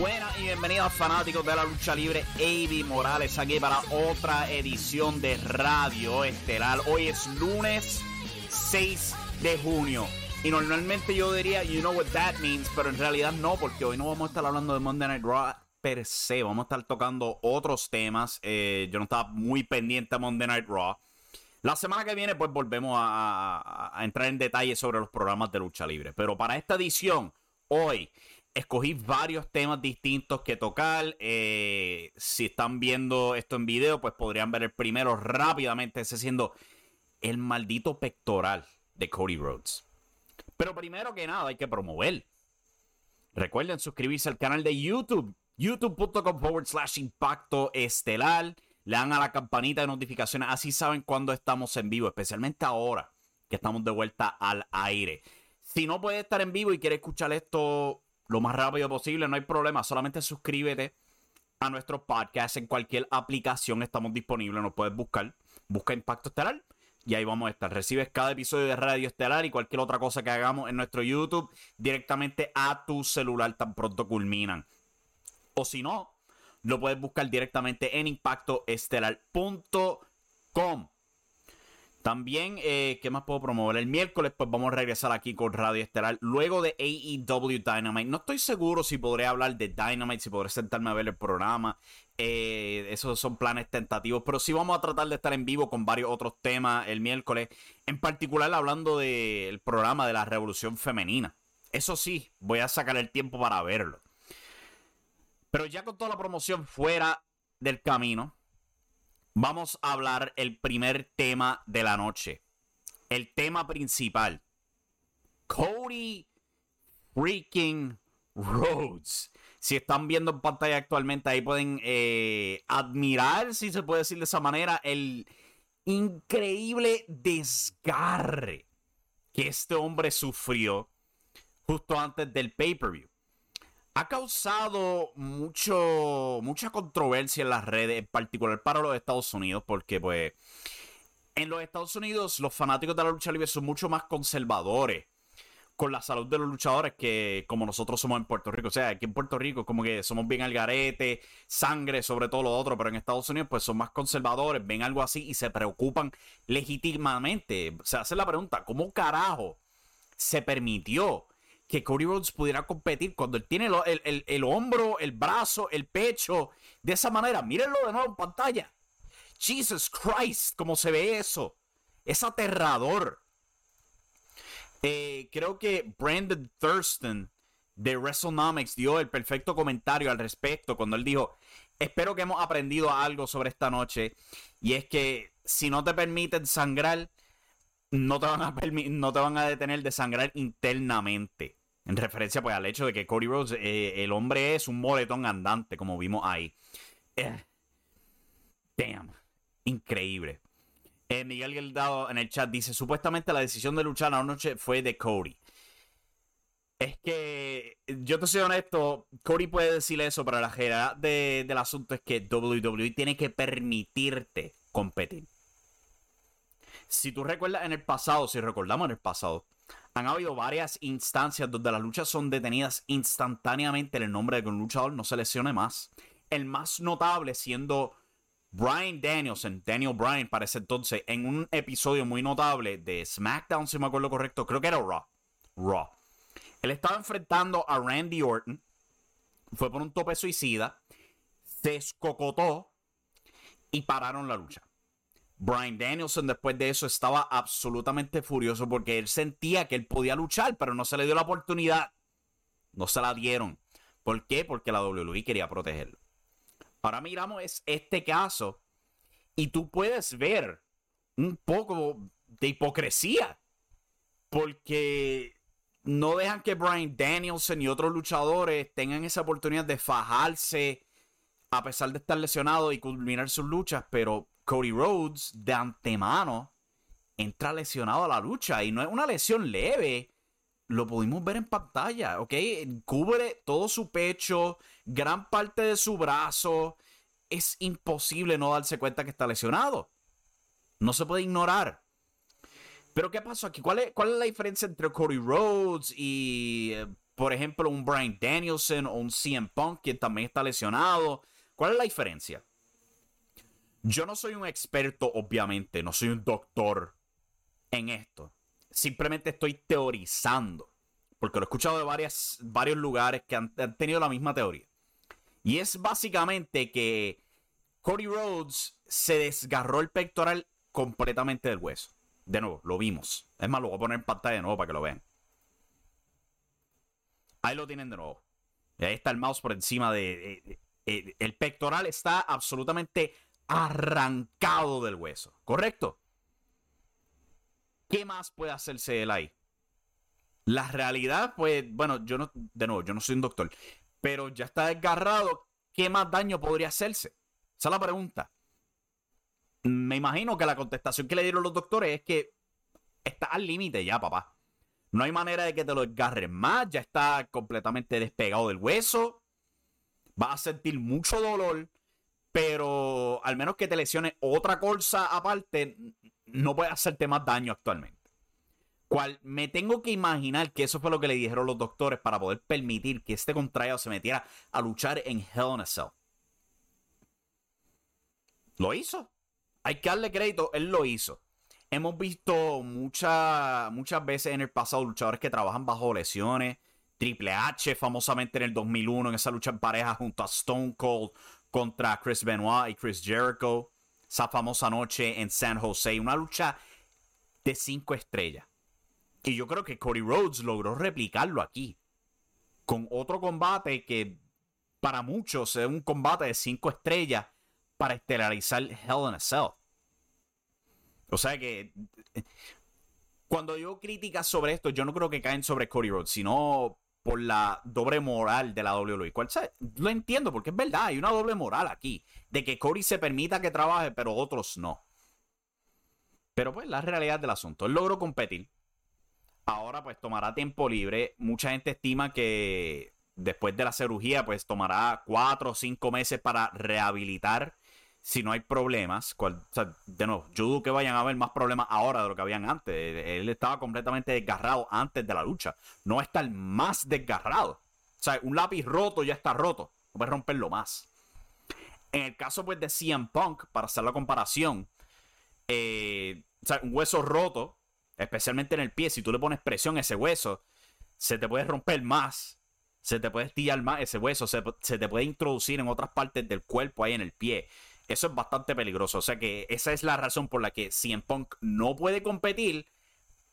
Buenas y bienvenidos fanáticos de la lucha libre. Avi Morales aquí para otra edición de Radio Estelar. Hoy es lunes 6 de junio. Y normalmente yo diría, you know what that means, pero en realidad no, porque hoy no vamos a estar hablando de Monday Night Raw per se. Vamos a estar tocando otros temas. Eh, yo no estaba muy pendiente a Monday Night Raw. La semana que viene, pues volvemos a, a entrar en detalle sobre los programas de lucha libre. Pero para esta edición, hoy escogí varios temas distintos que tocar. Eh, si están viendo esto en video, pues podrían ver el primero rápidamente, ese siendo el maldito pectoral de Cody Rhodes. Pero primero que nada, hay que promover. Recuerden suscribirse al canal de YouTube, youtube.com forward slash impacto estelar. Le dan a la campanita de notificaciones, así saben cuando estamos en vivo, especialmente ahora que estamos de vuelta al aire. Si no puedes estar en vivo y quieres escuchar esto lo más rápido posible, no hay problema. Solamente suscríbete a nuestro podcast en cualquier aplicación. Estamos disponibles, nos puedes buscar. Busca Impacto Estelar y ahí vamos a estar. Recibes cada episodio de Radio Estelar y cualquier otra cosa que hagamos en nuestro YouTube directamente a tu celular tan pronto culminan. O si no, lo puedes buscar directamente en impactoestelar.com. También, eh, ¿qué más puedo promover? El miércoles, pues vamos a regresar aquí con Radio Estelar. Luego de AEW Dynamite. No estoy seguro si podré hablar de Dynamite, si podré sentarme a ver el programa. Eh, esos son planes tentativos. Pero sí vamos a tratar de estar en vivo con varios otros temas el miércoles. En particular, hablando del programa de la Revolución Femenina. Eso sí, voy a sacar el tiempo para verlo. Pero ya con toda la promoción fuera del camino vamos a hablar el primer tema de la noche. El tema principal. Cody freaking Rhodes. Si están viendo en pantalla actualmente, ahí pueden eh, admirar, si se puede decir de esa manera, el increíble desgarre que este hombre sufrió justo antes del pay-per-view. Ha causado mucho, mucha controversia en las redes, en particular para los Estados Unidos, porque pues en los Estados Unidos los fanáticos de la lucha libre son mucho más conservadores con la salud de los luchadores que como nosotros somos en Puerto Rico. O sea, aquí en Puerto Rico como que somos bien al garete, sangre sobre todo lo otro, pero en Estados Unidos pues son más conservadores, ven algo así y se preocupan legítimamente. Se hace la pregunta, ¿cómo carajo se permitió que Cody Rhodes pudiera competir cuando él tiene el, hombro, el brazo, el pecho, de esa manera. Mírenlo de nuevo en pantalla. Jesus Christ, cómo se ve eso. Es aterrador. Eh, creo que Brandon Thurston de WrestleNomics dio el perfecto comentario al respecto cuando él dijo, espero que hemos aprendido algo sobre esta noche y es que si no te permiten sangrar, no te van a, no te van a detener de sangrar internamente. En referencia pues al hecho de que Cody Rhodes, eh, el hombre es un moletón andante, como vimos ahí. Eh, damn. Increíble. Eh, Miguel Geldado en el chat dice, supuestamente la decisión de luchar la noche fue de Cody. Es que, yo te soy honesto, Cody puede decir eso, pero la realidad del asunto es que WWE tiene que permitirte competir. Si tú recuerdas en el pasado, si recordamos en el pasado, han habido varias instancias donde las luchas son detenidas instantáneamente en el nombre de que un luchador no se lesione más. El más notable siendo Brian Danielson, Daniel Bryan para ese entonces, en un episodio muy notable de SmackDown, si me acuerdo correcto, creo que era Raw. Raw. Él estaba enfrentando a Randy Orton. Fue por un tope suicida. Se escocotó y pararon la lucha. Brian Danielson después de eso estaba absolutamente furioso porque él sentía que él podía luchar, pero no se le dio la oportunidad. No se la dieron. ¿Por qué? Porque la WWE quería protegerlo. Ahora miramos este caso y tú puedes ver un poco de hipocresía porque no dejan que Brian Danielson y otros luchadores tengan esa oportunidad de fajarse a pesar de estar lesionado y culminar sus luchas, pero Cody Rhodes de antemano entra lesionado a la lucha y no es una lesión leve. Lo pudimos ver en pantalla, ¿ok? Cubre todo su pecho, gran parte de su brazo. Es imposible no darse cuenta que está lesionado. No se puede ignorar. Pero ¿qué pasó aquí? ¿Cuál es, cuál es la diferencia entre Cody Rhodes y, eh, por ejemplo, un Brian Danielson o un CM Punk, quien también está lesionado? ¿Cuál es la diferencia? Yo no soy un experto, obviamente, no soy un doctor en esto. Simplemente estoy teorizando, porque lo he escuchado de varias, varios lugares que han, tenido la misma teoría. Y es básicamente que Cody Rhodes se desgarró el pectoral completamente del hueso. De nuevo, lo vimos. Es más, lo voy a poner en pantalla de nuevo para que lo vean. Ahí lo tienen de nuevo. ahí está el mouse por encima de... el pectoral está absolutamente arrancado del hueso, ¿correcto? ¿Qué más puede hacerse él ahí? La realidad, pues, bueno, yo no, de nuevo, yo no soy un doctor, pero ya está desgarrado. ¿Qué más daño podría hacerse? Esa es la pregunta. Me imagino que la contestación que le dieron los doctores es que está al límite ya, papá. No hay manera de que te lo desgarren más, ya está completamente despegado del hueso. Va a sentir mucho dolor pero al menos que te lesione otra cosa aparte, no puede hacerte más daño actualmente. Cual me tengo que imaginar que eso fue lo que le dijeron los doctores para poder permitir que este contrario se metiera a luchar en Hell in a Cell. Lo hizo. Hay que darle crédito, él lo hizo. Hemos visto muchas veces en el pasado luchadores que trabajan bajo lesiones. Triple H, famosamente en el 2001, en esa lucha en pareja junto a Stone Cold contra Chris Benoit y Chris Jericho. Esa famosa noche en San Jose. Una lucha de cinco estrellas. Y yo creo que Cody Rhodes logró replicarlo aquí. Con otro combate que para muchos es un combate de cinco estrellas para estelarizar Hell in a Cell. O sea que cuando yo críticas sobre esto, yo no creo que caen sobre Cody Rhodes, sino por la doble moral de la WWE. ¿Cuál Lo entiendo porque es verdad, hay una doble moral aquí. De que Cody se permita que trabaje, pero otros no. Pero pues la realidad del asunto. Él logró competir. Ahora pues tomará tiempo libre. Mucha gente estima que después de la cirugía, pues tomará cuatro o cinco meses para rehabilitar si no hay problemas. de nuevo, yo dudo que vayan a haber más problemas ahora de lo que habían antes. Él, estaba completamente desgarrado antes de la lucha. No va a estar más desgarrado. O sea, un lápiz roto ya está roto. No puedes romperlo más. En el caso pues de CM Punk, para hacer la comparación, eh, o sea, un hueso roto, especialmente en el pie, si tú le pones presión a ese hueso, se te puede romper más, se te puede estillar más ese hueso, se, te puede introducir en otras partes del cuerpo ahí en el pie. Eso es bastante peligroso. O sea que esa es la razón por la que CM Punk no puede competir,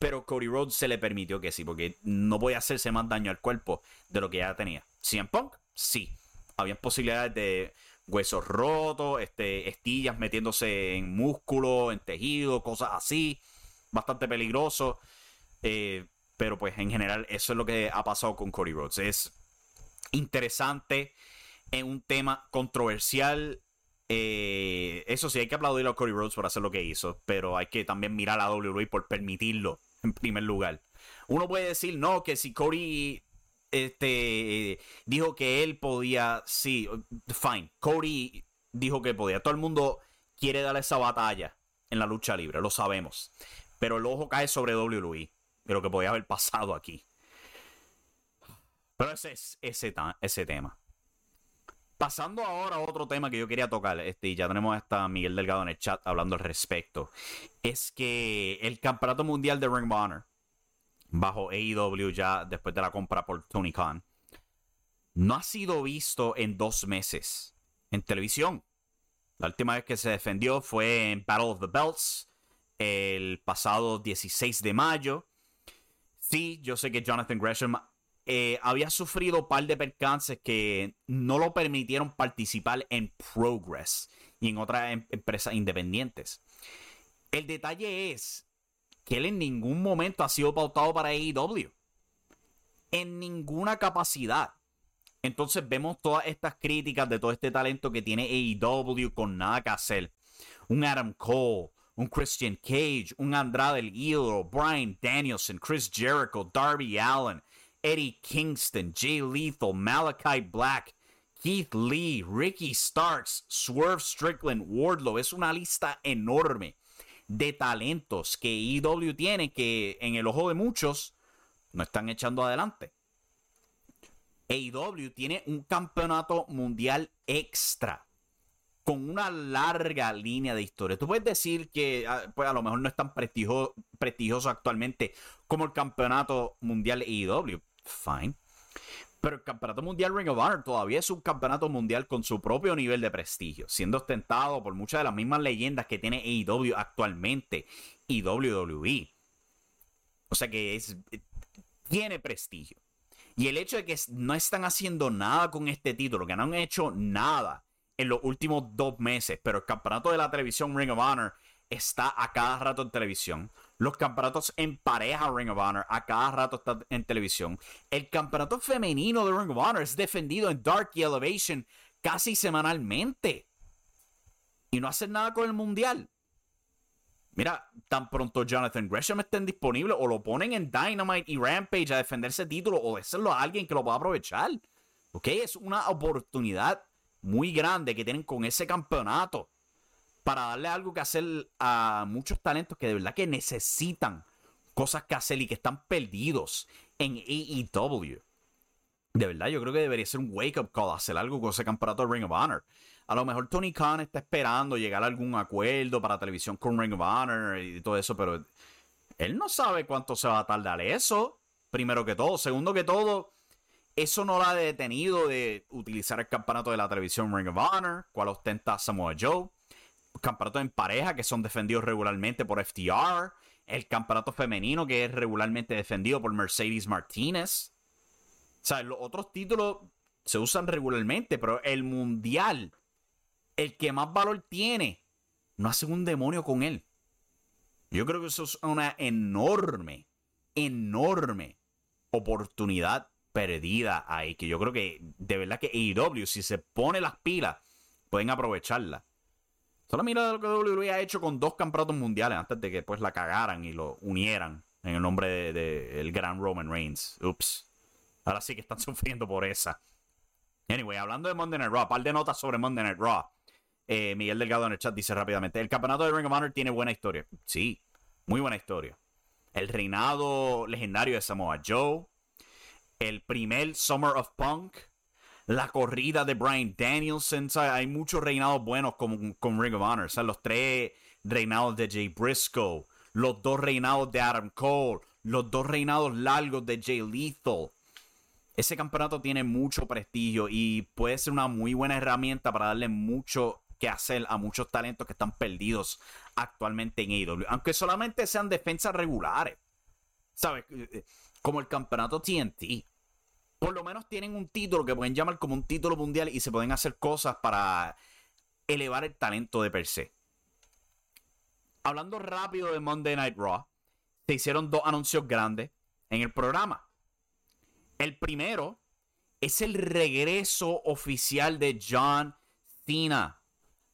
pero Cody Rhodes se le permitió que sí, porque no puede hacerse más daño al cuerpo de lo que ya tenía. CM Punk, sí. Había posibilidades de huesos rotos, este, estillas metiéndose en músculo, en tejido, cosas así. Bastante peligroso. Eh, pero pues en general eso es lo que ha pasado con Cody Rhodes. Es interesante en un tema controversial. Eh, eso sí, hay que aplaudir a Cody Rhodes por hacer lo que hizo, pero hay que también mirar a WWE por permitirlo en primer lugar. Uno puede decir, no, que si Cody este, dijo que él podía, sí, fine, Cody dijo que podía. Todo el mundo quiere darle esa batalla en la lucha libre, lo sabemos. Pero el ojo cae sobre WWE, de lo que podía haber pasado aquí. Pero ese es ese, ese tema. Pasando ahora a otro tema que yo quería tocar, este, y ya tenemos hasta Miguel Delgado en el chat hablando al respecto, es que el Campeonato Mundial de Ring of Honor bajo AEW ya después de la compra por Tony Khan, no ha sido visto en dos meses en televisión. La última vez que se defendió fue en Battle of the Belts el pasado 16 de mayo. Sí, yo sé que Jonathan Gresham eh, había sufrido un par de percances que no lo permitieron participar en Progress y en otras em-, empresas independientes. El detalle es que él en ningún momento ha sido pautado para AEW. En ninguna capacidad. Entonces vemos todas estas críticas de todo este talento que tiene AEW con nada que hacer. Un Adam Cole, un Christian Cage, un Andrade El Idolo, Brian Danielson, Chris Jericho, Darby Allen, Eddie Kingston, Jay Lethal, Malachi Black, Keith Lee, Ricky Starks, Swerve Strickland, Wardlow. Es una lista enorme de talentos que IW tiene que en el ojo de muchos no están echando adelante. AEW tiene un campeonato mundial extra con una larga línea de historia. Tú puedes decir que ah, pues a lo mejor no es tan prestigioso, prestigioso actualmente como el campeonato mundial AEW. Fine. Pero el Campeonato Mundial Ring of Honor todavía es un campeonato mundial con su propio nivel de prestigio, siendo ostentado por muchas de las mismas leyendas que tiene AEW actualmente y WWE. O sea que es, tiene prestigio. Y el hecho de que no están haciendo nada con este título, que no han hecho nada en los últimos dos meses, pero el campeonato de la televisión Ring of Honor está a cada rato en televisión. Los campeonatos en pareja Ring of Honor a cada rato está en televisión. El campeonato femenino de Ring of Honor es defendido en Dark Elevation casi semanalmente. Y no hacen nada con el mundial. Mira, tan pronto Jonathan Gresham estén disponible o lo ponen en Dynamite y Rampage a defender ese título o decirlo a alguien que lo pueda aprovechar. Ok, es una oportunidad muy grande que tienen con ese campeonato para darle algo que hacer a muchos talentos que de verdad que necesitan cosas que hacer y que están perdidos en AEW. De verdad, yo creo que debería ser un wake-up call hacer algo con ese campeonato de Ring of Honor. A lo mejor Tony Khan está esperando llegar a algún acuerdo para televisión con Ring of Honor y todo eso, pero él no sabe cuánto se va a tardar eso. Primero que todo. Segundo que todo, eso no lo ha detenido de utilizar el campeonato de la televisión Ring of Honor, cual ostenta Samoa Joe campeonatos en pareja que son defendidos regularmente por FTR, el campeonato femenino que es regularmente defendido por Mercedes Martínez. O sea, los otros títulos se usan regularmente, pero el mundial, el que más valor tiene, no hace un demonio con él. Yo creo que eso es una enorme, enorme oportunidad perdida ahí. Que yo creo que de verdad que AEW, si se pone las pilas, pueden aprovecharla. Solo mira lo que WWE ha hecho con dos campeonatos mundiales antes de que pues la cagaran y lo unieran en el nombre del de, gran Roman Reigns. Ups. Ahora sí que están sufriendo por esa. Anyway, hablando de Monday Night Raw, par de notas sobre Monday Night Raw. Eh, Miguel Delgado en el chat dice rápidamente: El campeonato de Ring of Honor tiene buena historia. Sí, muy buena historia. El reinado legendario de Samoa Joe. El primer Summer of Punk. La corrida de Brian Danielson. Hay muchos reinados buenos con, con Ring of Honor. Sea, los tres reinados de Jay Briscoe. Los dos reinados de Adam Cole. Los dos reinados largos de Jay Lethal ese campeonato tiene mucho prestigio y puede ser una muy buena herramienta para darle mucho que hacer a muchos talentos que están perdidos actualmente en AEW, aunque solamente sean defensas regulares. ¿Sabes? Eh, eh, como el campeonato TNT. Por lo menos tienen un título que pueden llamar como un título mundial y se pueden hacer cosas para elevar el talento de per se. Hablando rápido de Monday Night Raw, se hicieron dos anuncios grandes en el programa. El primero es el regreso oficial de John Cena,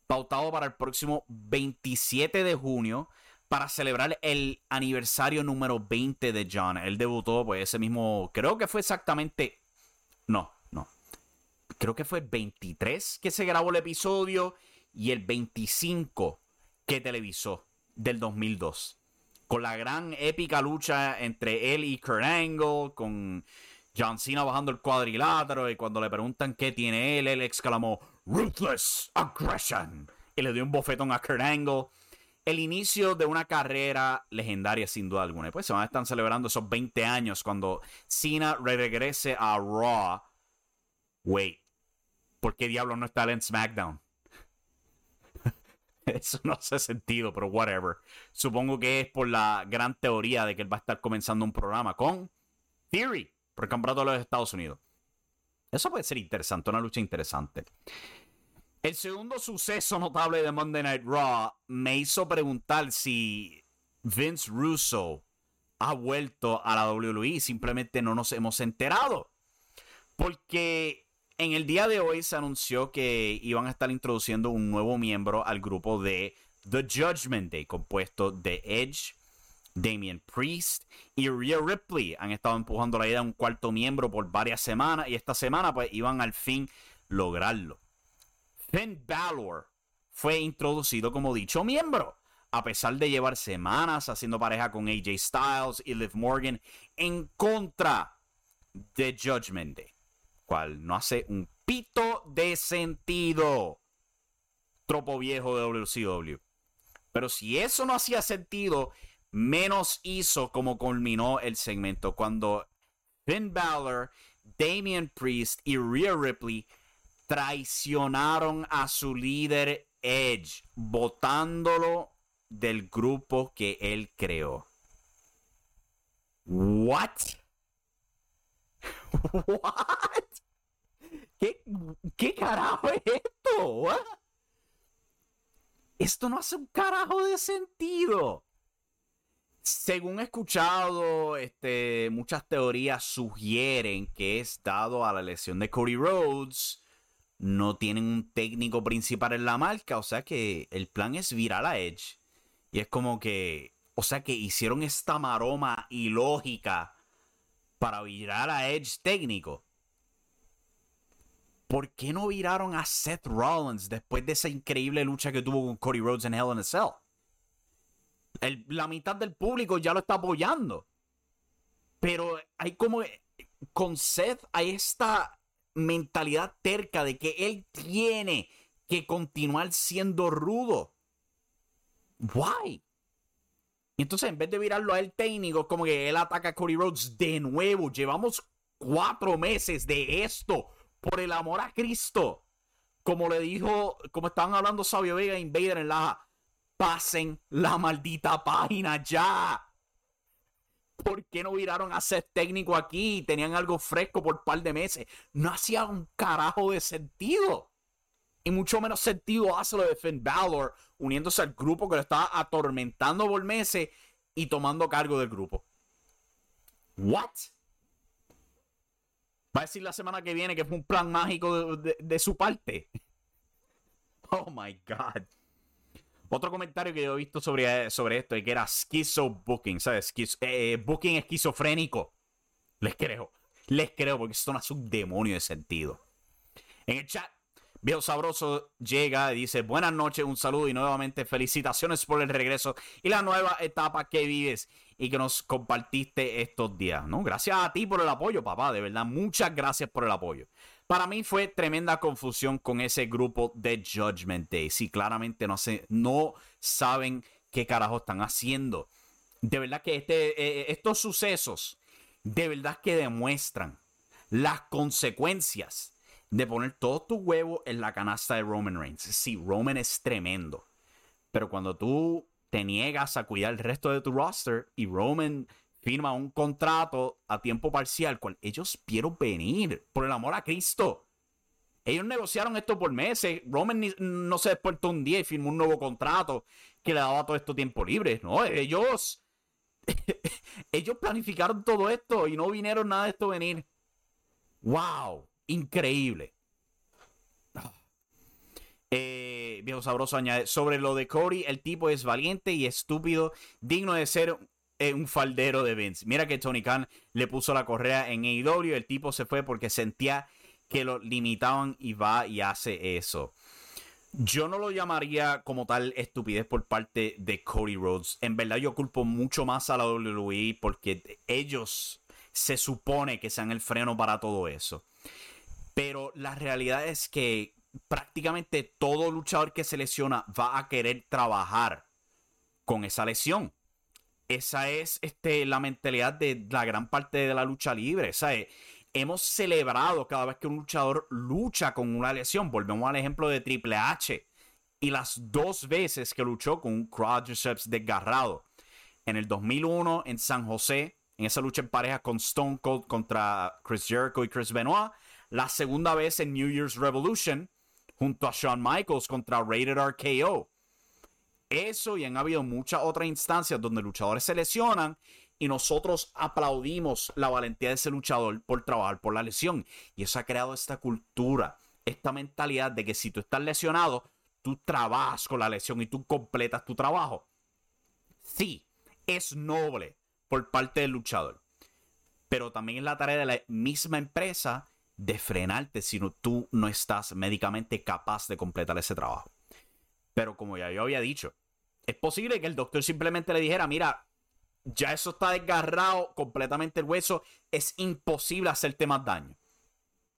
pautado para el próximo 27 de junio para celebrar el aniversario número 20 de John. Él debutó pues ese mismo, creo que fue exactamente, no, no, creo que fue el 23 que se grabó el episodio y el 25 que televisó del 2002. Con la gran épica lucha entre él y Kurt Angle, con John Cena bajando el cuadrilátero y cuando le preguntan qué tiene él, él exclamó Ruthless Aggression y le dio un bofetón a Kurt Angle. El inicio de una carrera legendaria sin duda alguna. pues se van a estar celebrando esos 20 años cuando Cena regrese a Raw. Wait, ¿por qué diablo no está en SmackDown? Eso no hace sentido, pero whatever. Supongo que es por la gran teoría de que él va a estar comenzando un programa con Theory por el campeonato de los Estados Unidos. Eso puede ser interesante, una lucha interesante. El segundo suceso notable de Monday Night Raw me hizo preguntar si Vince Russo ha vuelto a la WWE. Simplemente no nos hemos enterado. Porque en el día de hoy se anunció que iban a estar introduciendo un nuevo miembro al grupo de The Judgment Day, compuesto de Edge, Damien Priest y Rhea Ripley han estado empujando la idea de un cuarto miembro por varias semanas y esta semana pues iban al fin lograrlo. Finn Balor fue introducido como dicho miembro, a pesar de llevar semanas haciendo pareja con AJ Styles y Liv Morgan en contra de Judgment Day, cual no hace un pito de sentido. Tropo viejo de WCW. Pero si eso no hacía sentido, menos hizo como culminó el segmento cuando Finn Balor, Damian Priest y Rhea Ripley traicionaron a su líder Edge, votándolo del grupo que él creó. What? What? ¿Qué, qué carajo es esto? Esto no hace un carajo de sentido. Según he escuchado, este, muchas teorías sugieren que es dado a la lesión de Cody Rhodes. No tienen un técnico principal en la marca. O sea que el plan es virar a Edge. Y es como que. O sea que hicieron esta maroma ilógica para virar a Edge técnico. ¿Por qué no viraron a Seth Rollins después de esa increíble lucha que tuvo con Cody Rhodes en Hell in a Cell? la mitad del público ya lo está apoyando. Pero hay como. Con Seth hay esta mentalidad terca de que él tiene que continuar siendo rudo. Why? Entonces, en vez de virarlo a él técnico, como que él ataca a Cody Rhodes de nuevo. Llevamos cuatro meses de esto. Por el amor a Cristo. Como le dijo, como estaban hablando Sabio Vega e Invader en la pasen la maldita página ya. ¿Por qué no viraron a ser técnico aquí? Tenían algo fresco por un par de meses. No hacía un carajo de sentido. Y mucho menos sentido hace lo de Finn Balor uniéndose al grupo que lo estaba atormentando por meses y tomando cargo del grupo. ¿What? Va a decir la semana que viene que fue un plan mágico de su parte. Oh my God. Otro comentario que yo he visto sobre, sobre esto es que era schizo booking, ¿sabes? Eh, booking esquizofrénico. Les creo. Les creo porque esto no es un demonio de sentido. En el chat, Viejo Sabroso llega y dice, buenas noches, un saludo y nuevamente felicitaciones por el regreso y la nueva etapa que vives y que nos compartiste estos días. ¿no? Gracias a ti por el apoyo, papá, de verdad, muchas gracias por el apoyo. Para mí fue tremenda confusión con ese grupo de Judgment Day. Sí, claramente no, sé, no saben qué carajo están haciendo. De verdad que este, eh, eh, estos sucesos, de verdad que demuestran las consecuencias de poner todos tus huevos en la canasta de Roman Reigns. Sí, Roman es tremendo. Pero cuando tú te niegas a cuidar el resto de tu roster y Roman firma un contrato a tiempo parcial, cual ellos vieron venir, por el amor a Cristo. Ellos negociaron esto por meses. Roman no se despertó un día y firmó un nuevo contrato que le daba todo esto tiempo libre. No, ellos. ellos planificaron todo esto y no vinieron nada de esto venir. ¡Wow! increíble. Eh, viejo sabroso añade, sobre lo de Cody, el tipo es valiente y estúpido, digno de ser un faldero de Vince. Mira que Tony Khan le puso la correa en AEW, el tipo se fue porque sentía que lo limitaban y va y hace eso. Yo no lo llamaría como tal estupidez por parte de Cody Rhodes. En verdad yo culpo mucho más a la WWE porque ellos se supone que sean el freno para todo eso. Pero la realidad es que prácticamente todo luchador que se lesiona va a querer trabajar con esa lesión. Esa es este, la mentalidad de la gran parte de la lucha libre. ¿sabes? Hemos celebrado cada vez que un luchador lucha con una lesión. Volvemos al ejemplo de Triple H. Y las dos veces que luchó con un quadriceps desgarrado. En el 2001 en San José, en esa lucha en pareja con Stone Cold contra Chris Jericho y Chris Benoit la segunda vez en New Year's Revolution junto a Shawn Michaels contra Rated RKO. Eso y han habido muchas otras instancias donde luchadores se lesionan y nosotros aplaudimos la valentía de ese luchador por trabajar por la lesión. Y eso ha creado esta cultura, esta mentalidad de que si tú estás lesionado, tú trabajas con la lesión y tú completas tu trabajo. Sí, es noble por parte del luchador, pero también es la tarea de la misma empresa de frenarte si tú no estás médicamente capaz de completar ese trabajo. Pero como ya yo había dicho, es posible que el doctor simplemente le dijera, mira, ya eso está desgarrado completamente el hueso, es imposible hacerte más daño.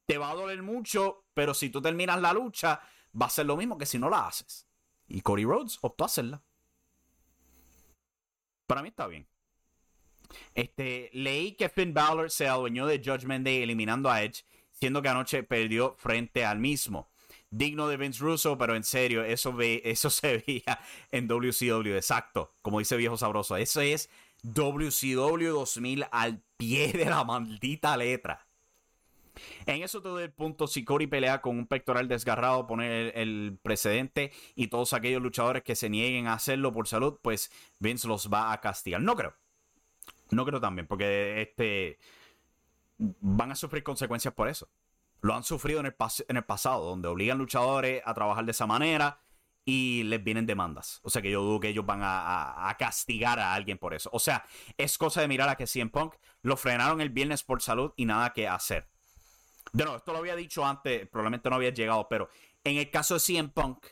Te va a doler mucho, pero si tú terminas la lucha, va a ser lo mismo que si no la haces. Y Cody Rhodes optó a hacerla. Para mí está bien. Este, leí que Finn Balor se adueñó de Judgment Day eliminando a Edge siendo que anoche perdió frente al mismo. Digno de Vince Russo, pero en serio, eso, ve, eso se veía en WCW, exacto, como dice Viejo Sabroso. Eso es WCW 2000 al pie de la maldita letra. En eso todo el punto, si Cody pelea con un pectoral desgarrado, poner el, precedente y todos aquellos luchadores que se nieguen a hacerlo por salud, pues Vince los va a castigar. No creo. No creo también, porque este van a sufrir consecuencias por eso. Lo han sufrido en el, en el pasado, donde obligan luchadores a trabajar de esa manera y les vienen demandas. O sea que yo dudo que ellos van a, castigar a alguien por eso. O sea, es cosa de mirar a que CM Punk lo frenaron el viernes por salud y nada que hacer. De nuevo, esto lo había dicho antes, probablemente no había llegado, pero en el caso de CM Punk,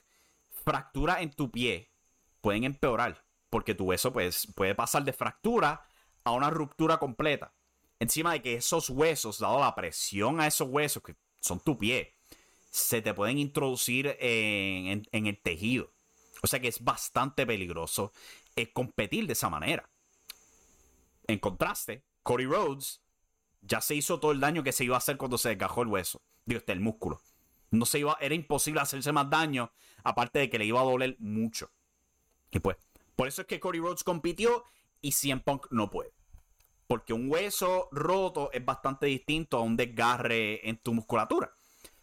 fractura en tu pie pueden empeorar, porque tu hueso pues, puede pasar de fractura a una ruptura completa. Encima de que esos huesos, dado la presión a esos huesos, que son tu pie, se te pueden introducir en, el tejido. O sea que es bastante peligroso eh, competir de esa manera. En contraste, Cody Rhodes ya se hizo todo el daño que se iba a hacer cuando se desgajó el hueso. Digo, este, el músculo. No se iba, era imposible hacerse más daño, aparte de que le iba a doler mucho. Y pues, por eso es que Cody Rhodes compitió y CM Punk no puede. Porque un hueso roto es bastante distinto a un desgarre en tu musculatura.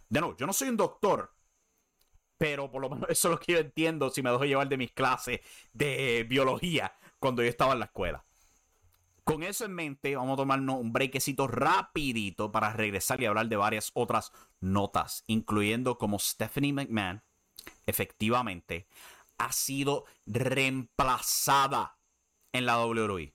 De nuevo, yo no soy un doctor, pero por lo menos eso es lo que yo entiendo si me dejo llevar de mis clases de biología cuando yo estaba en la escuela. Con eso en mente, vamos a tomarnos un brequecito rapidito para regresar y hablar de varias otras notas, incluyendo como Stephanie McMahon efectivamente ha sido reemplazada en la WWE.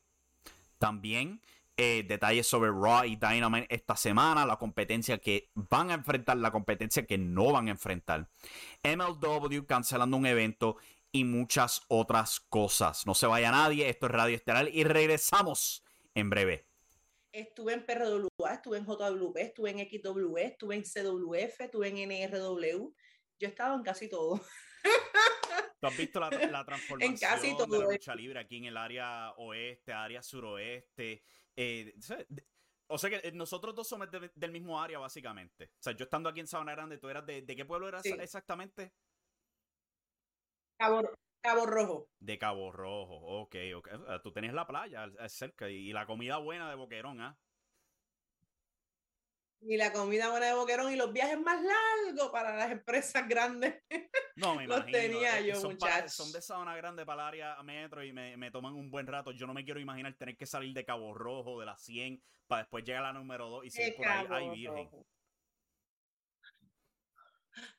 También eh, detalles sobre Raw y Dynamite esta semana, la competencia que van a enfrentar, la competencia que no van a enfrentar. MLW cancelando un evento y muchas otras cosas. No se vaya nadie, esto es Radio Estelar y regresamos en breve. Estuve en PRWA, estuve en JWP, estuve en XW, estuve en CWF, estuve en NRW. Yo he estado en casi todo. ¿Tú has visto la, transformación en casi todo de la lucha libre aquí en el área oeste, área suroeste? Eh, o sea que eh, nosotros dos somos del mismo área, básicamente. O sea, yo estando aquí en Sabana Grande, ¿tú eras de, de qué pueblo eras exactamente? Cabo, Cabo Rojo. De Cabo Rojo, ok, ok. Tú tenías la playa cerca y, la comida buena de Boquerón, ¿ah? Y la comida buena de Boquerón y los viajes más largos para las empresas grandes. No, me Los tenía eh, yo, son, son de zona grande para el área metro y me, me, toman un buen rato. Yo no me quiero imaginar tener que salir de Cabo Rojo, de la 100, para después llegar a la número 2 y seguir por ahí. Ay, virgen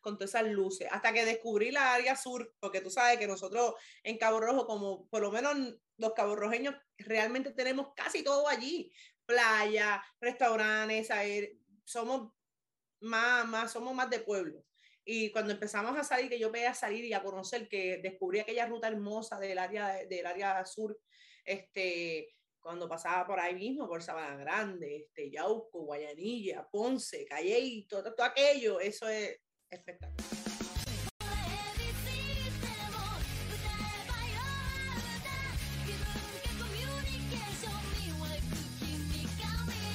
con todas esas luces, hasta que descubrí la área sur, porque tú sabes que nosotros en Cabo Rojo, como por lo menos los caborrojeños, realmente tenemos casi todo allí, playa, restaurantes, somos más, más, somos más de pueblo. Y cuando empezamos a salir, que yo veía salir y a conocer, que descubrí aquella ruta hermosa del área, del área sur, este, cuando pasaba por ahí mismo, por Sabana Grande, este, Yauco, Guayanilla, Ponce, Calle, todo, todo aquello, eso es, espectacular.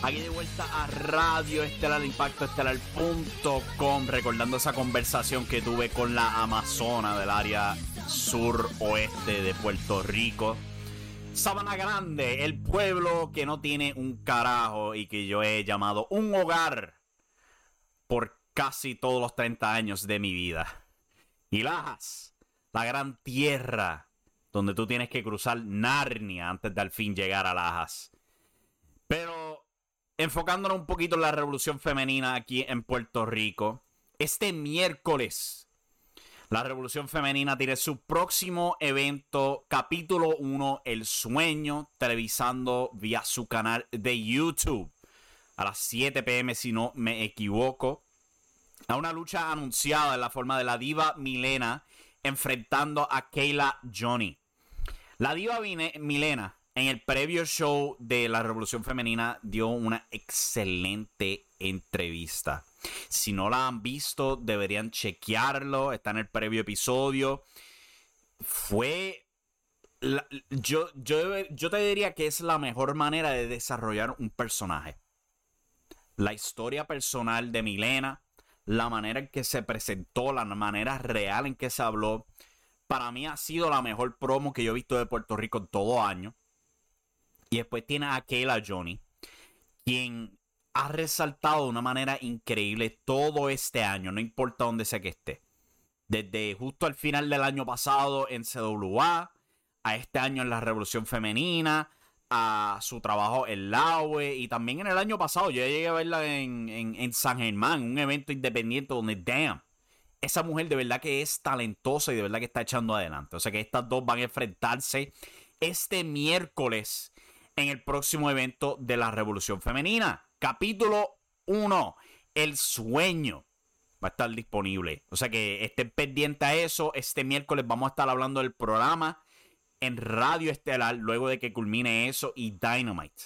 Aquí de vuelta a Radio Estelar, Impacto Estelar.com, recordando esa conversación que tuve con la Amazona del área sur-oeste de Puerto Rico. Sabana Grande, el pueblo que no tiene un carajo y que yo he llamado un hogar por casi todos los 30 años de mi vida. Y Lajas, la gran tierra donde tú tienes que cruzar Narnia antes de al fin llegar a Lajas. Pero enfocándonos un poquito en la revolución femenina aquí en Puerto Rico, este miércoles la revolución femenina tiene su próximo evento, capítulo 1, El Sueño, televisando vía su canal de YouTube a las 7 pm si no me equivoco a una lucha anunciada en la forma de la diva Milena enfrentando a Kayla Johnny. La diva Milena en el previo show de la Revolución Femenina dio una excelente entrevista. Si no la han visto, deberían chequearlo. Está en el previo episodio. Fue... yo, yo, yo te diría que es la mejor manera de desarrollar un personaje. La historia personal de Milena la manera en que se presentó, la manera real en que se habló, para mí ha sido la mejor promo que yo he visto de Puerto Rico en todo año. Y después tiene a Kayla Johnny, quien ha resaltado de una manera increíble todo este año, no importa dónde sea que esté. Desde justo al final del año pasado en CWA, a este año en la Revolución Femenina, a su trabajo en Laue y también en el año pasado yo llegué a verla en, San Germán, un evento independiente donde, damn, esa mujer de verdad que es talentosa y de verdad que está echando adelante. O sea que estas dos van a enfrentarse este miércoles en el próximo evento de la Revolución Femenina. Capítulo 1, El Sueño. Va a estar disponible. O sea que estén pendientes a eso. Este miércoles vamos a estar hablando del programa en Radio Estelar luego de que culmine eso y Dynamite.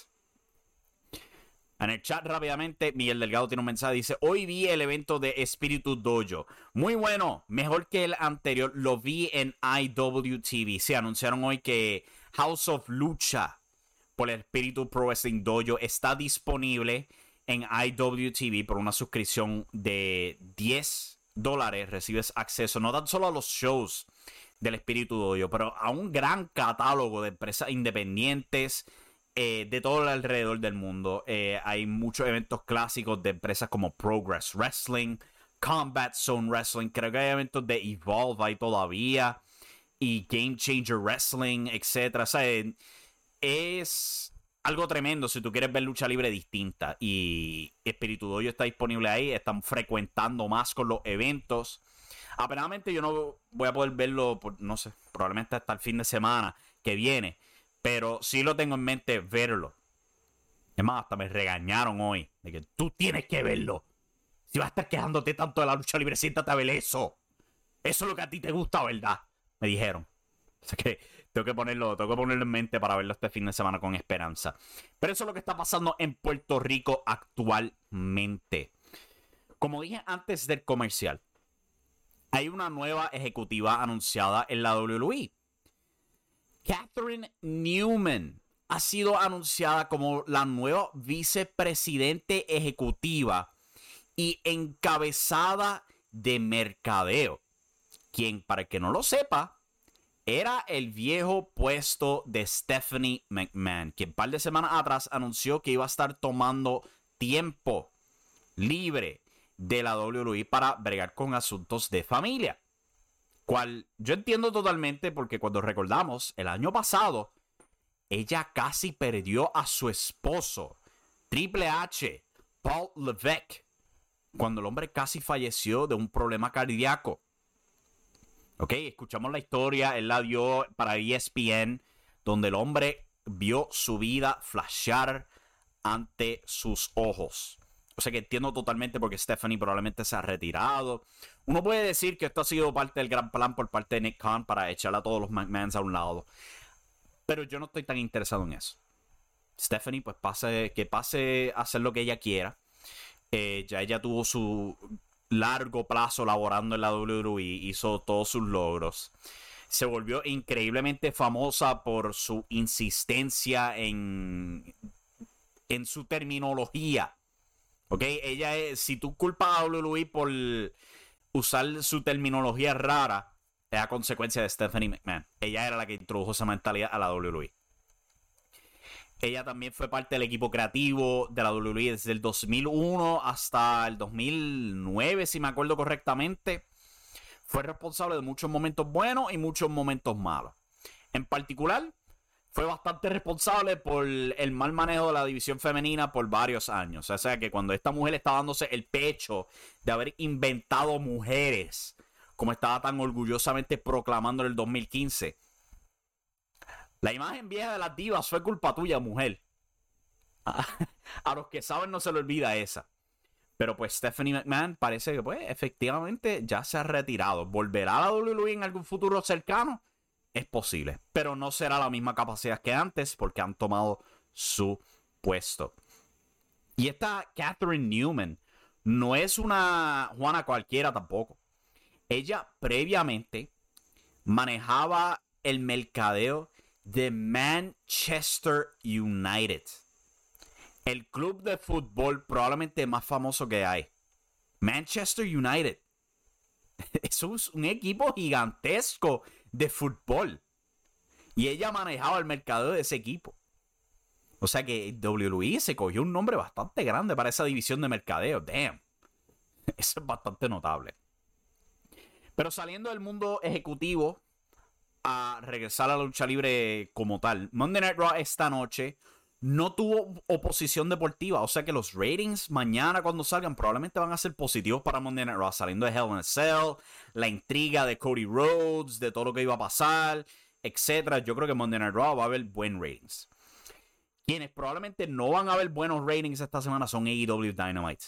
En el chat rápidamente, Miguel Delgado tiene un mensaje, dice, hoy vi el evento de Espíritu Dojo. Muy bueno, mejor que el anterior, lo vi en IWTV. Se anunciaron hoy que House of Lucha por el Espíritu Pro Wrestling Dojo está disponible en IWTV por una suscripción de 10 dólares. Recibes acceso no tan solo a los shows, del espíritu doyo, pero a un gran catálogo de empresas independientes eh, de todo alrededor del mundo. Eh, hay muchos eventos clásicos de empresas como Progress Wrestling, Combat Zone Wrestling, creo que hay eventos de Evolve ahí todavía, y Game Changer Wrestling, etc. O sea, es algo tremendo si tú quieres ver lucha libre distinta. Y Espíritu Doyo está disponible ahí, están frecuentando más con los eventos. Apenadamente yo no voy a poder verlo, por, no sé, probablemente hasta el fin de semana que viene. Pero sí lo tengo en mente verlo. Es más, hasta me regañaron hoy de que tú tienes que verlo. Si vas a estar quejándote tanto de la lucha libre, siéntate a ver eso. Eso es lo que a ti te gusta, ¿verdad? Me dijeron. O sea que tengo que ponerlo, tengo que ponerlo en mente para verlo este fin de semana con esperanza. Pero eso es lo que está pasando en Puerto Rico actualmente. Como dije antes del comercial, hay una nueva ejecutiva anunciada en la WWE. Catherine Newman ha sido anunciada como la nueva vicepresidente ejecutiva y encabezada de mercadeo. Quien, para el que no lo sepa, era el viejo puesto de Stephanie McMahon, que un par de semanas atrás anunció que iba a estar tomando tiempo libre de la WWE para bregar con asuntos de familia. Cual yo entiendo totalmente porque cuando recordamos el año pasado, ella casi perdió a su esposo, Triple H, Paul Levesque, cuando el hombre casi falleció de un problema cardíaco. Ok, escuchamos la historia, él la dio para ESPN, donde el hombre vio su vida flashear ante sus ojos. O sea que entiendo totalmente porque Stephanie probablemente se ha retirado. Uno puede decir que esto ha sido parte del gran plan por parte de Nick Khan para echar a todos los McMahons a un lado. Pero yo no estoy tan interesado en eso. Stephanie, pues pase, que pase a hacer lo que ella quiera. Eh, ya ella tuvo su largo plazo laborando en la WWE, hizo todos sus logros. Se volvió increíblemente famosa por su insistencia en, en su terminología Ok, ella es, si tú culpas a WWE por usar su terminología rara, es a consecuencia de Stephanie McMahon. Ella era la que introdujo esa mentalidad a la WWE. Ella también fue parte del equipo creativo de la WWE desde el 2001 hasta el 2009, si me acuerdo correctamente. Fue responsable de muchos momentos buenos y muchos momentos malos. En particular, fue bastante responsable por el mal manejo de la división femenina por varios años. O sea que cuando esta mujer está dándose el pecho de haber inventado mujeres, como estaba tan orgullosamente proclamando en el 2015, la imagen vieja de las divas fue culpa tuya, mujer. A, los que saben no se le olvida esa. Pero pues Stephanie McMahon parece que pues efectivamente ya se ha retirado. ¿Volverá a la WWE en algún futuro cercano? es posible, pero no será la misma capacidad que antes porque han tomado su puesto. Y esta Catherine Newman no es una Juana cualquiera tampoco. Ella previamente manejaba el mercadeo de Manchester United. El club de fútbol probablemente más famoso que hay. Manchester United. Es un equipo gigantesco de fútbol. Y ella manejaba el mercado de ese equipo. O sea que WWE se cogió un nombre bastante grande para esa división de mercadeo. Damn. Eso es bastante notable. Pero saliendo del mundo ejecutivo a regresar a la lucha libre como tal, Monday Night Raw esta noche no tuvo oposición deportiva. O sea que los ratings mañana cuando salgan probablemente van a ser positivos para Monday Night Raw. Saliendo de Hell in a Cell, la intriga de Cody Rhodes, de todo lo que iba a pasar, etc. Yo creo que Monday Night Raw va a haber buen ratings. Quienes probablemente no van a ver buenos ratings esta semana son AEW Dynamite.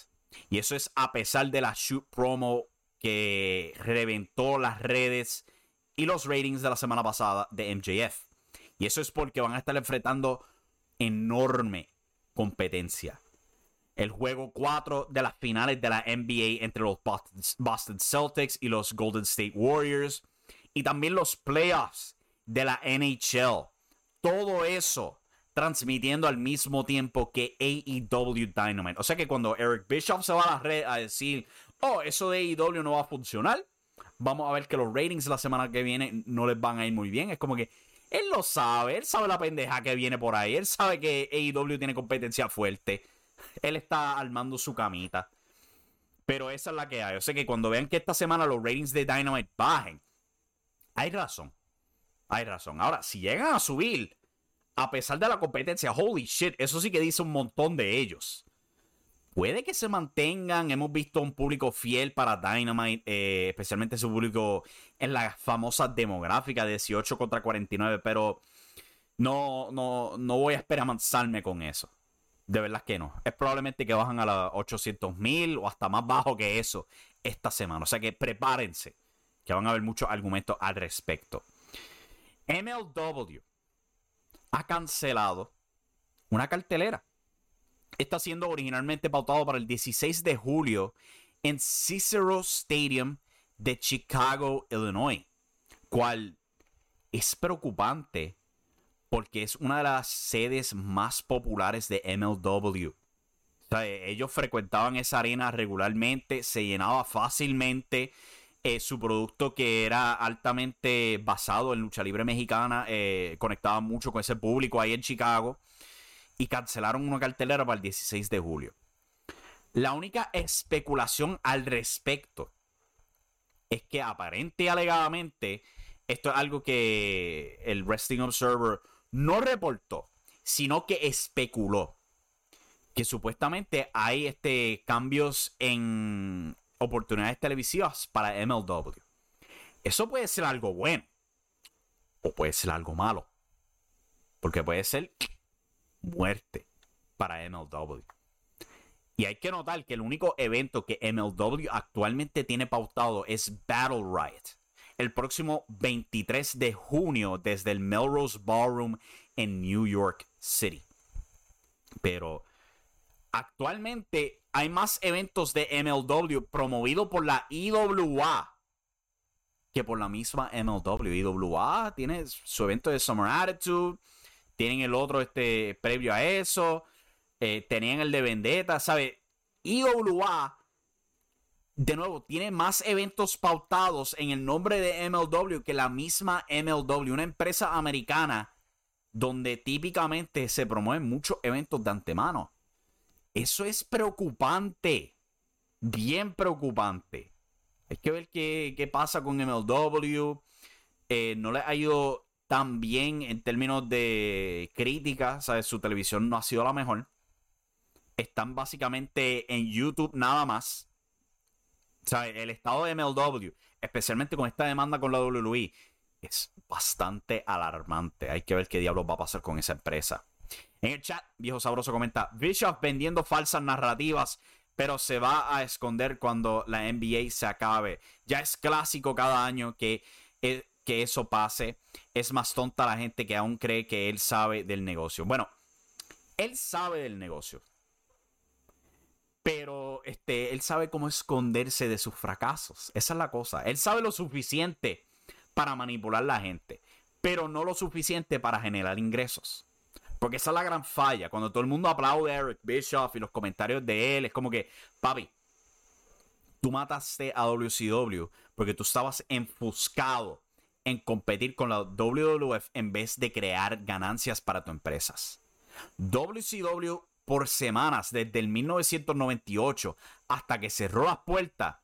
Y eso es a pesar de la shoot promo que reventó las redes y los ratings de la semana pasada de MJF. Y eso es porque van a estar enfrentando enorme competencia. El juego 4 de las finales de la NBA entre los Boston Celtics y los Golden State Warriors. Y también los playoffs de la NHL. Todo eso transmitiendo al mismo tiempo que AEW Dynamite. O sea que cuando Eric Bishop se va a la red a decir, oh, eso de AEW no va a funcionar, vamos a ver que los ratings la semana que viene no les van a ir muy bien. Es como que él lo sabe, él sabe la pendeja que viene por ahí, él sabe que AEW tiene competencia fuerte, él está armando su camita. Pero esa es la que hay. O sea que cuando vean que esta semana los ratings de Dynamite bajen, hay razón. Hay razón. Ahora, si llegan a subir, a pesar de la competencia, holy shit, eso sí que dice un montón de ellos puede que se mantengan. Hemos visto un público fiel para Dynamite, eh, especialmente su público en la famosa demográfica de 18 contra 49, pero no, no, no voy a esperanzarme con eso. De verdad que no. Es probablemente que bajan a los 800 mil o hasta más bajo que eso esta semana. O sea que prepárense, que van a haber muchos argumentos al respecto. MLW ha cancelado una cartelera. Está siendo originalmente pautado para el 16 de julio en Cicero Stadium de Chicago, Illinois, cual es preocupante porque es una de las sedes más populares de MLW. ellos frecuentaban esa arena regularmente, se llenaba fácilmente. Eh, su producto que era altamente basado en lucha libre mexicana, eh, conectaba mucho con ese público ahí en Chicago y cancelaron una cartelera para el 16 de julio. La única especulación al respecto es que aparente y alegadamente esto es algo que el Wrestling Observer no reportó, sino que especuló que supuestamente hay este, cambios en oportunidades televisivas para MLW. Eso puede ser algo bueno o puede ser algo malo. Porque puede ser muerte para MLW. Y hay que notar que el único evento que MLW actualmente tiene pautado es Battle Riot. El próximo 23 de junio desde el Melrose Ballroom en New York City. Pero actualmente hay más eventos de MLW promovido por la IWA que por la misma MLW. IWA tiene su evento de Summer Attitude. Tienen el otro este, previo a eso. Eh, tenían el de Vendetta, ¿sabe? IWA, de nuevo, tiene más eventos pautados en el nombre de MLW que la misma MLW, una empresa americana donde típicamente se promueven muchos eventos de antemano. Eso es preocupante, bien preocupante. Hay que ver qué, pasa con MLW. Eh, no le ha ido tan bien en términos de crítica, ¿sabes? Su televisión no ha sido la mejor están básicamente en YouTube nada más. Sea, el estado de MLW, especialmente con esta demanda con la WWE, es bastante alarmante. Hay que ver qué diablos va a pasar con esa empresa. En el chat, viejo sabroso comenta: Bishop vendiendo falsas narrativas, pero se va a esconder cuando la NBA se acabe. Ya es clásico cada año que, eh, que eso pase. Es más tonta la gente que aún cree que él sabe del negocio. Bueno, él sabe del negocio. Pero este, él sabe cómo esconderse de sus fracasos. Esa es la cosa. Él sabe lo suficiente para manipular a la gente, pero no lo suficiente para generar ingresos. Porque esa es la gran falla. Cuando todo el mundo aplaude a Eric Bischoff y los comentarios de él, es como que, papi, tú mataste a WCW porque tú estabas enfuscado en competir con la WWF en vez de crear ganancias para tus empresas. WCW por semanas, desde el 1998 hasta que cerró las puertas,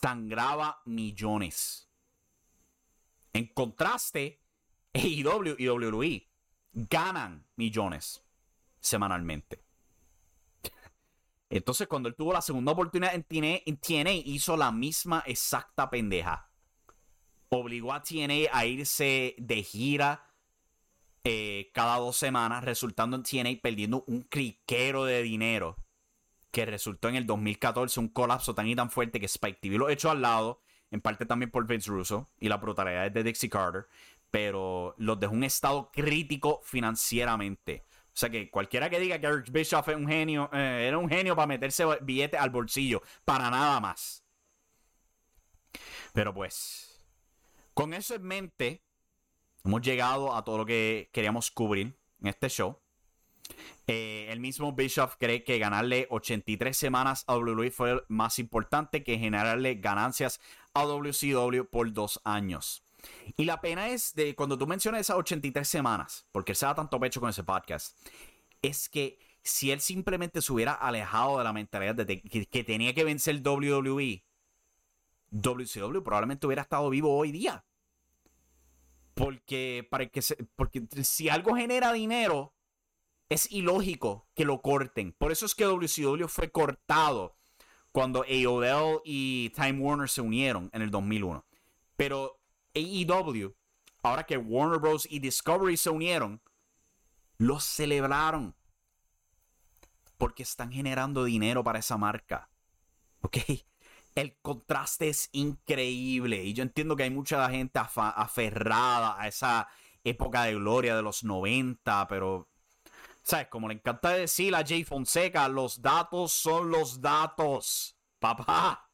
sangraba millones. En contraste, AEW y WWE ganan millones semanalmente. Entonces, cuando él tuvo la segunda oportunidad en TNA, hizo la misma exacta pendeja. Obligó a TNA a irse de gira eh, cada dos semanas, resultando en TNA perdiendo un criquero de dinero que resultó en el 2014 un colapso tan y tan fuerte que Spike TV lo echó al lado, en parte también por Vince Russo y la brutalidad de Dixie Carter, pero los dejó en un estado crítico financieramente. O sea que cualquiera que diga que Eric Bischoff es un genio, eh, era un genio para meterse billete al bolsillo, para nada más. Pero pues, con eso en mente, Hemos llegado a todo lo que queríamos cubrir en este show. Eh, el mismo Bischoff cree que ganarle 83 semanas a WWE fue más importante que generarle ganancias a WCW por dos años. Y la pena es de cuando tú mencionas esas 83 semanas, porque él se da tanto pecho con ese podcast, es que si él simplemente se hubiera alejado de la mentalidad de que, que tenía que vencer WWE, WCW probablemente hubiera estado vivo hoy día. Porque, para que porque si algo genera dinero, es ilógico que lo corten. Por eso es que WCW fue cortado cuando AOL y Time Warner se unieron en el 2001. Pero AEW, ahora que Warner Bros. y Discovery se unieron, lo celebraron. porque están generando dinero para esa marca. ¿Ok? El contraste es increíble y yo entiendo que hay mucha gente aferrada a esa época de gloria de los 90, pero, ¿sabes? Como le encanta decir a Jay Fonseca, los datos son los datos, papá.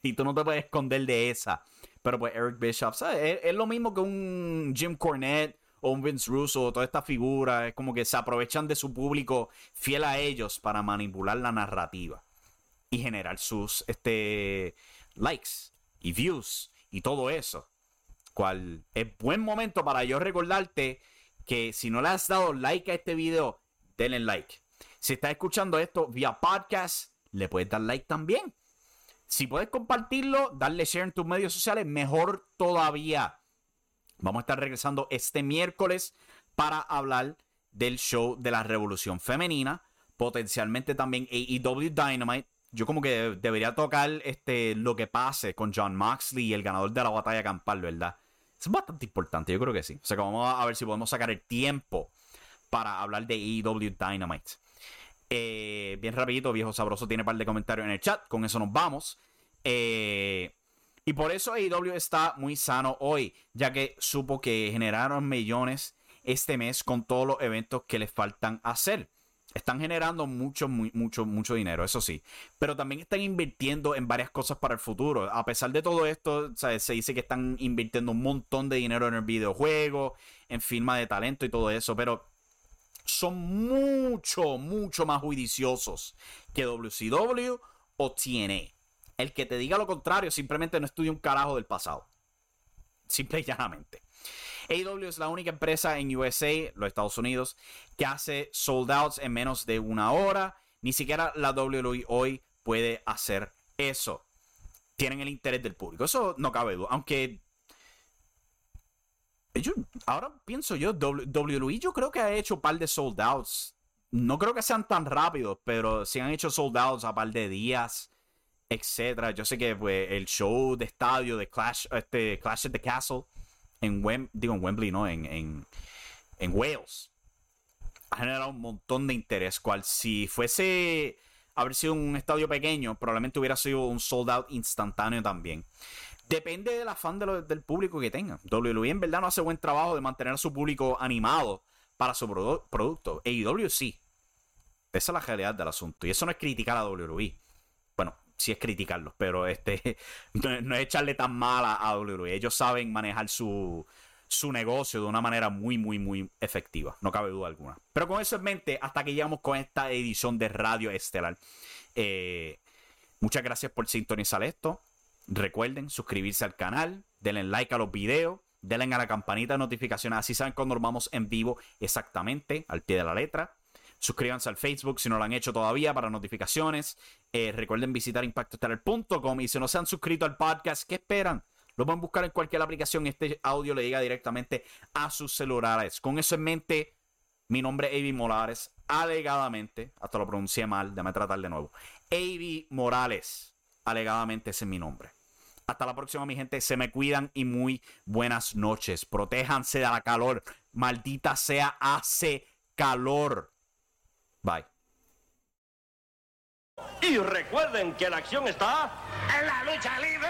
Y tú no te puedes esconder de esa. Pero pues Eric Bishop, ¿sabes? Es, lo mismo que un Jim Cornette o un Vince Russo, toda esta figura, es como que se aprovechan de su público fiel a ellos para manipular la narrativa y generar sus este, likes y views y todo eso. Cual es buen momento para yo recordarte que si no le has dado like a este video, denle like. Si estás escuchando esto vía podcast, le puedes dar like también. Si puedes compartirlo, darle share en tus medios sociales, mejor todavía. Vamos a estar regresando este miércoles para hablar del show de la revolución femenina. Potencialmente también AEW Dynamite. Yo como que debería tocar este, lo que pase con John Moxley y el ganador de la batalla campal, ¿verdad? Es bastante importante, yo creo que sí. O sea que vamos a ver si podemos sacar el tiempo para hablar de AEW Dynamite. Eh, bien rapidito, viejo sabroso tiene un par de comentarios en el chat. Con eso nos vamos. Eh, y por eso AEW está muy sano hoy, ya que supo que generaron millones este mes con todos los eventos que les faltan hacer. Están generando mucho, mucho, mucho dinero, eso sí. Pero también están invirtiendo en varias cosas para el futuro. A pesar de todo esto, se dice que están invirtiendo un montón de dinero en el videojuego, en firma de talento y todo eso. Pero son mucho, mucho más juiciosos que WCW o TNA. El que te diga lo contrario simplemente no estudia un carajo del pasado. Simple y llanamente. AEW es la única empresa en USA, los Estados Unidos, que hace sold outs en menos de una hora. Ni siquiera la WWE hoy puede hacer eso. Tienen el interés del público. Eso no cabe duda. Aunque ahora pienso yo, WWE yo creo que ha hecho un par de sold outs. No creo que sean tan rápidos, pero sí han hecho sold outs a par de días, etcétera. Yo sé que pues, el show de estadio de Clash, este, Clash at the Castle, en, Wembley, ¿no? En, en, en Wales, ha generado un montón de interés. Cual si fuese haber sido un estadio pequeño, probablemente hubiera sido un sold out instantáneo también. Depende del afán del público que tenga. WWE en verdad no hace buen trabajo de mantener a su público animado para su producto. AEW sí. Esa es la realidad del asunto. Y eso no es criticar a WWE. Sí es criticarlos, pero este no, es echarle tan mal a, WWE. Ellos saben manejar su, su negocio de una manera muy, muy, muy efectiva. No cabe duda alguna. Pero con eso en mente, hasta que llegamos con esta edición de Radio Estelar. Eh, muchas gracias por sintonizar esto. Recuerden suscribirse al canal, denle like a los videos, denle a la campanita de notificaciones, así saben cuando nos vamos en vivo exactamente, al pie de la letra. Suscríbanse al Facebook si no lo han hecho todavía para notificaciones. Eh, recuerden visitar impactoestelar.com y si no se han suscrito al podcast, ¿qué esperan? Lo pueden buscar en cualquier aplicación. Este audio le llega directamente a sus celulares. Con eso en mente, mi nombre es Avi Morales. Alegadamente, hasta lo pronuncié mal, déjame tratar de nuevo. Avi Morales. Alegadamente ese es mi nombre. Hasta la próxima, mi gente. Se me cuidan y muy buenas noches. Protéjanse de la calor. Maldita sea, hace calor. Bye. Y recuerden que la acción está en la lucha libre.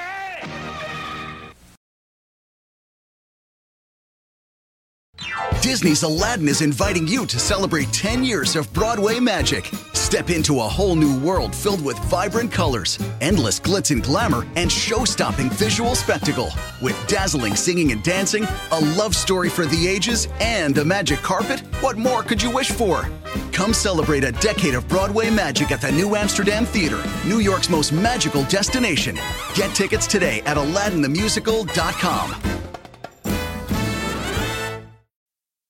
Disney's Aladdin is inviting you to celebrate 10 years of Broadway magic. Step into a whole new world filled with vibrant colors, endless glitz and glamour, and show stopping visual spectacle. With dazzling singing and dancing, a love story for the ages, and a magic carpet, what more could you wish for? Come celebrate a decade of Broadway magic at the New Amsterdam Theater, New York's most magical destination. Get tickets today at AladdinTheMusical.com.